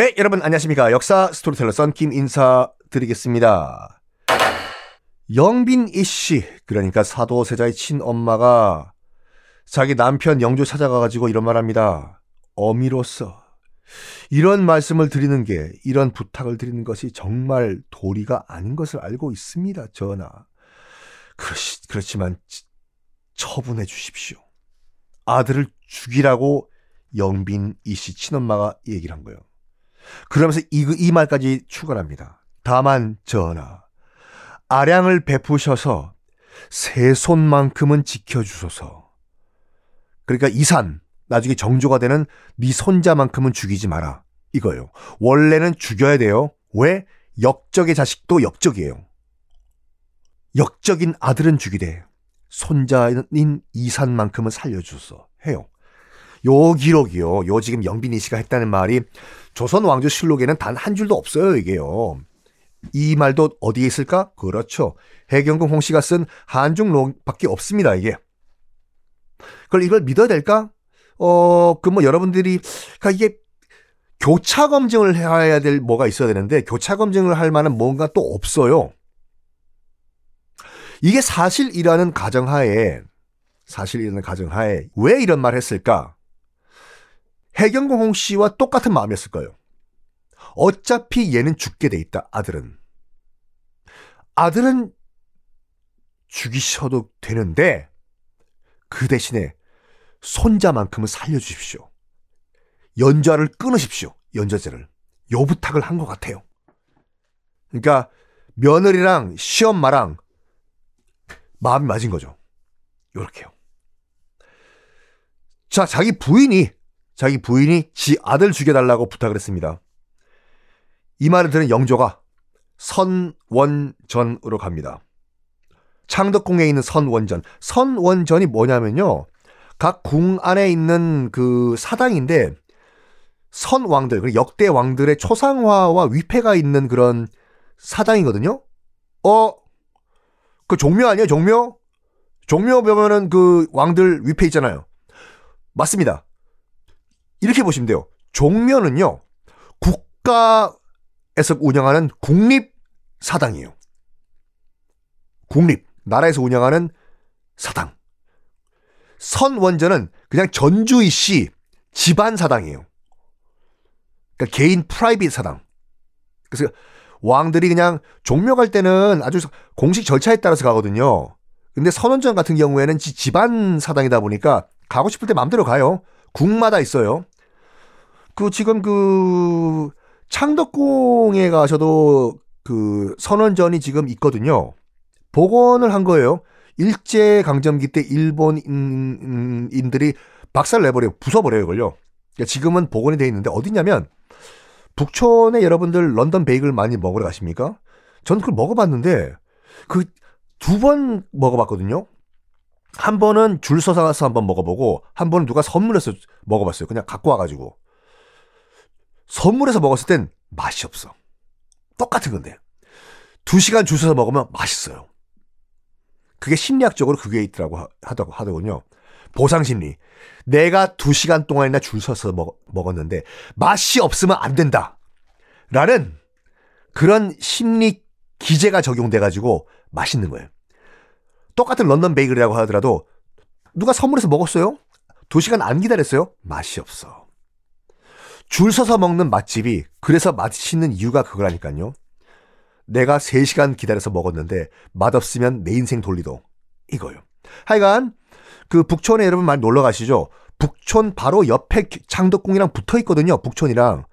네, 여러분 안녕하십니까. 역사 스토리텔러 썬킴 인사드리겠습니다. 영빈 이씨, 그러니까 사도세자의 친엄마가 자기 남편 영조 찾아가가지고 이런 말 합니다. 어미로서 이런 말씀을 드리는 게, 이런 부탁을 드리는 것이 정말 도리가 아닌 것을 알고 있습니다, 전하. 그렇지, 그렇지만 처분해 주십시오. 아들을 죽이라고 영빈 이씨 친엄마가 얘기를 한 거예요. 그러면서 이, 이 말까지 추가합니다. 다만 전하, 아량을 베푸셔서 세 손만큼은 지켜주소서. 그러니까 이산, 나중에 정조가 되는 네 손자만큼은 죽이지 마라. 이거예요. 원래는 죽여야 돼요. 왜? 역적의 자식도 역적이에요. 역적인 아들은 죽이되 손자인 이산만큼은 살려주소 해요. 요 기록이요. 요 지금 영빈이 씨가 했다는 말이 조선 왕조 실록에는 단 한 줄도 없어요, 이게요. 이 말도 어디에 있을까? 그렇죠. 해경궁 홍 씨가 쓴 한중록밖에 없습니다, 이게. 그걸 이걸 믿어야 될까? 어, 그 뭐 여러분들이 그러니까 이게 교차 검증을 해야 될 뭐가 있어야 되는데 교차 검증을 할 만한 뭔가 또 없어요. 이게 사실이라는 가정하에 사실이라는 가정하에 왜 이런 말 했을까? 해경공 홍 씨와 똑같은 마음이었을 거예요. 어차피 얘는 죽게 돼 있다, 아들은. 아들은 죽이셔도 되는데, 그 대신에 손자만큼은 살려주십시오. 연좌를 끊으십시오. 연좌제를. 요 부탁을 한 것 같아요. 그러니까 며느리랑 시엄마랑 마음이 맞은 거죠. 요렇게요. 자, 자기 부인이 자기 부인이 지 아들 죽여달라고 부탁을 했습니다. 이 말을 들은 영조가 선원전으로 갑니다. 창덕궁에 있는 선원전. 선원전이 뭐냐면요. 각 궁 안에 있는 그 사당인데 선왕들, 그 역대 왕들의 초상화와 위패가 있는 그런 사당이거든요. 어, 그 종묘 아니에요, 종묘? 종묘 보면은 그 왕들 위패 있잖아요. 맞습니다. 이렇게 보시면 돼요. 종묘는요, 국가에서 운영하는 국립 사당이에요. 국립, 나라에서 운영하는 사당. 선원전은 그냥 전주이 씨 집안 사당이에요. 그러니까 개인 프라이빗 사당. 그래서 왕들이 그냥 종묘 갈 때는 아주 공식 절차에 따라서 가거든요. 근데 선원전 같은 경우에는 집안 사당이다 보니까 가고 싶을 때 마음대로 가요. 국마다 있어요. 그 지금 그 창덕궁에 가셔도 그 선원전이 지금 있거든요. 복원을 한 거예요. 일제 강점기 때 일본인들이 박살 내버려 부숴버려요, 이걸요. 그러니까 지금은 복원이 돼 있는데 어디냐면 북촌에 여러분들 런던 베이글 많이 먹으러 가십니까? 저는 그걸 먹어봤는데 그 두 번 먹어봤거든요. 한 번은 줄 서서 가서 한번 먹어보고 한 번은 누가 선물해서 먹어봤어요. 그냥 갖고 와가지고 선물해서 먹었을 땐 맛이 없어. 똑같은 건데. 두 시간 줄 서서 먹으면 맛있어요. 그게 심리학적으로 그게 있더라고 하다고 하더군요. 보상 심리. 내가 두 시간 동안이나 줄 서서 먹, 먹었는데 맛이 없으면 안 된다. 라는 그런 심리 기제가 적용돼 가지고 맛있는 거예요. 똑같은 런던 베이글이라고 하더라도 누가 선물해서 먹었어요? 두 시간 안 기다렸어요? 맛이 없어. 줄 서서 먹는 맛집이 그래서 맛있는 이유가 그거라니까요. 내가 3시간 기다려서 먹었는데 맛없으면 내 인생 돌리도 이거요. 하여간 그 북촌에 여러분 많이 놀러 가시죠. 북촌 바로 옆에 창덕궁이랑 붙어 있거든요. 북촌이랑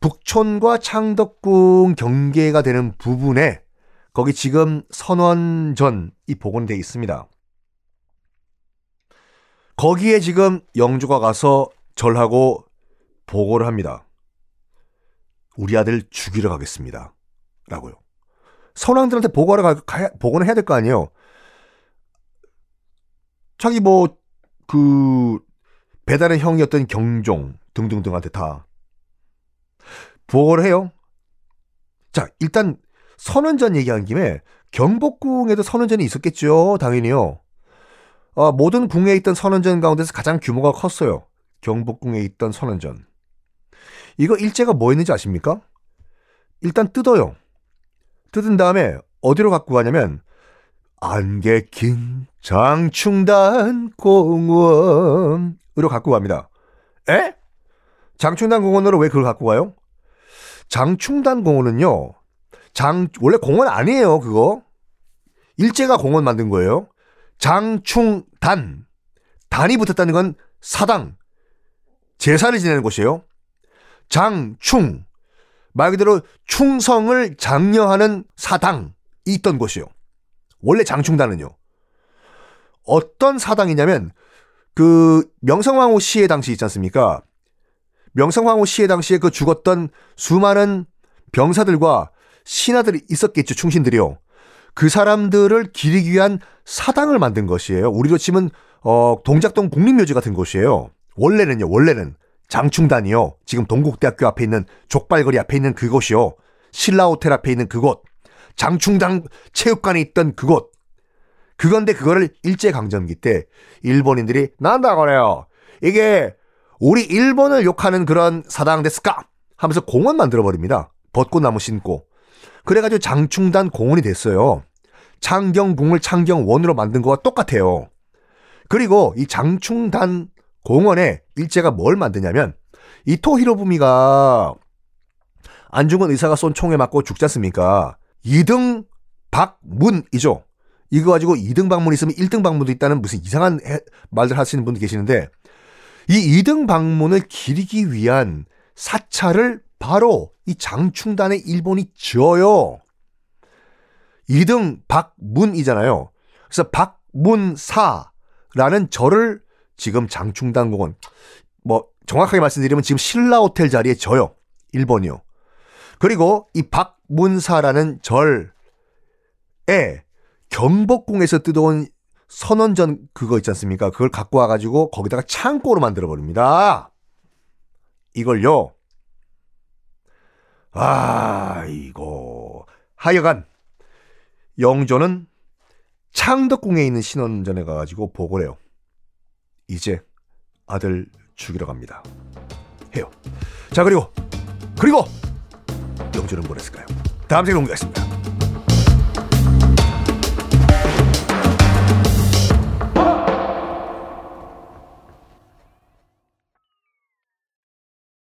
북촌과 창덕궁 경계가 되는 부분에 거기 지금 선원전이 복원되어 있습니다. 거기에 지금 영주가 가서 절하고 보고를 합니다. 우리 아들 죽이러 가겠습니다. 라고요. 선왕들한테 보고하러 가, 가 보고는 해야 될 거 아니에요. 자기 뭐, 그, 배달의 형이었던 경종 등등등한테 다 보고를 해요. 자, 일단 선원전 얘기한 김에 경복궁에도 선원전이 있었겠죠. 당연히요. 어, 모든 궁에 있던 선원전 가운데서 가장 규모가 컸어요. 경복궁에 있던 선원전. 이거 일제가 뭐 했는지 아십니까? 일단 뜯어요. 뜯은 다음에 어디로 갖고 가냐면 안개 긴 장충단 공원으로 갖고 갑니다. 에? 장충단 공원으로 왜 그걸 갖고 가요? 장충단 공원은요. 장 원래 공원 아니에요, 그거. 일제가 공원 만든 거예요. 장충단. 단이 붙었다는 건 사당. 제사를 지내는 곳이에요. 장충. 말 그대로 충성을 장려하는 사당이 있던 곳이요. 원래 장충단은요. 어떤 사당이냐면 그 명성황후 시해 당시 있지 않습니까? 명성황후 시해 당시에 그 죽었던 수많은 병사들과 신하들이 있었겠죠, 충신들이요. 그 사람들을 기리기 위한 사당을 만든 것이에요. 우리로 치면 어, 동작동 국립묘지 같은 곳이에요. 원래는요, 원래는 장충단이요. 지금 동국대학교 앞에 있는 족발거리 앞에 있는 그곳이요. 신라호텔 앞에 있는 그곳. 장충당 체육관에 있던 그곳. 그건데 그거를 일제강점기 때 일본인들이 난다 그래요. 이게 우리 일본을 욕하는 그런 사당 데스까? 하면서 공원 만들어 버립니다. 벚꽃나무 심고. 그래가지고 장충단 공원이 됐어요. 창경궁을 창경원으로 만든 거와 똑같아요. 그리고 이 장충단 공원에 일제가 뭘 만드냐면 이토 히로부미가 안중근 의사가 쏜 총에 맞고 죽지 않습니까? 2등 박문이죠. 이거 가지고 2등 방문 있으면 1등 방문도 있다는 무슨 이상한 해, 말들 하시는 분들 계시는데 이 2등 방문을 기리기 위한 사찰을 바로 이 장충단의 일본이 지어요. 2등 박문이잖아요. 그래서 박문사라는 절을 지금 장충단 공원 뭐 정확하게 말씀드리면 지금 신라 호텔 자리에 져요. 일본이요. 그리고 이 박문사라는 절에 경복궁에서 뜯어온 선원전 그거 있지 않습니까? 그걸 갖고 와가지고 거기다가 창고로 만들어 버립니다. 이걸요. 아, 이거. 하여간, 영조는 창덕궁에 있는 신원전에 가가지고 보고를 해요. 이제 아들 죽이러 갑니다. 해요. 자, 그리고, 그리고, 영조는 뭐랬을까요? 다음 시간에 공개하겠습니다.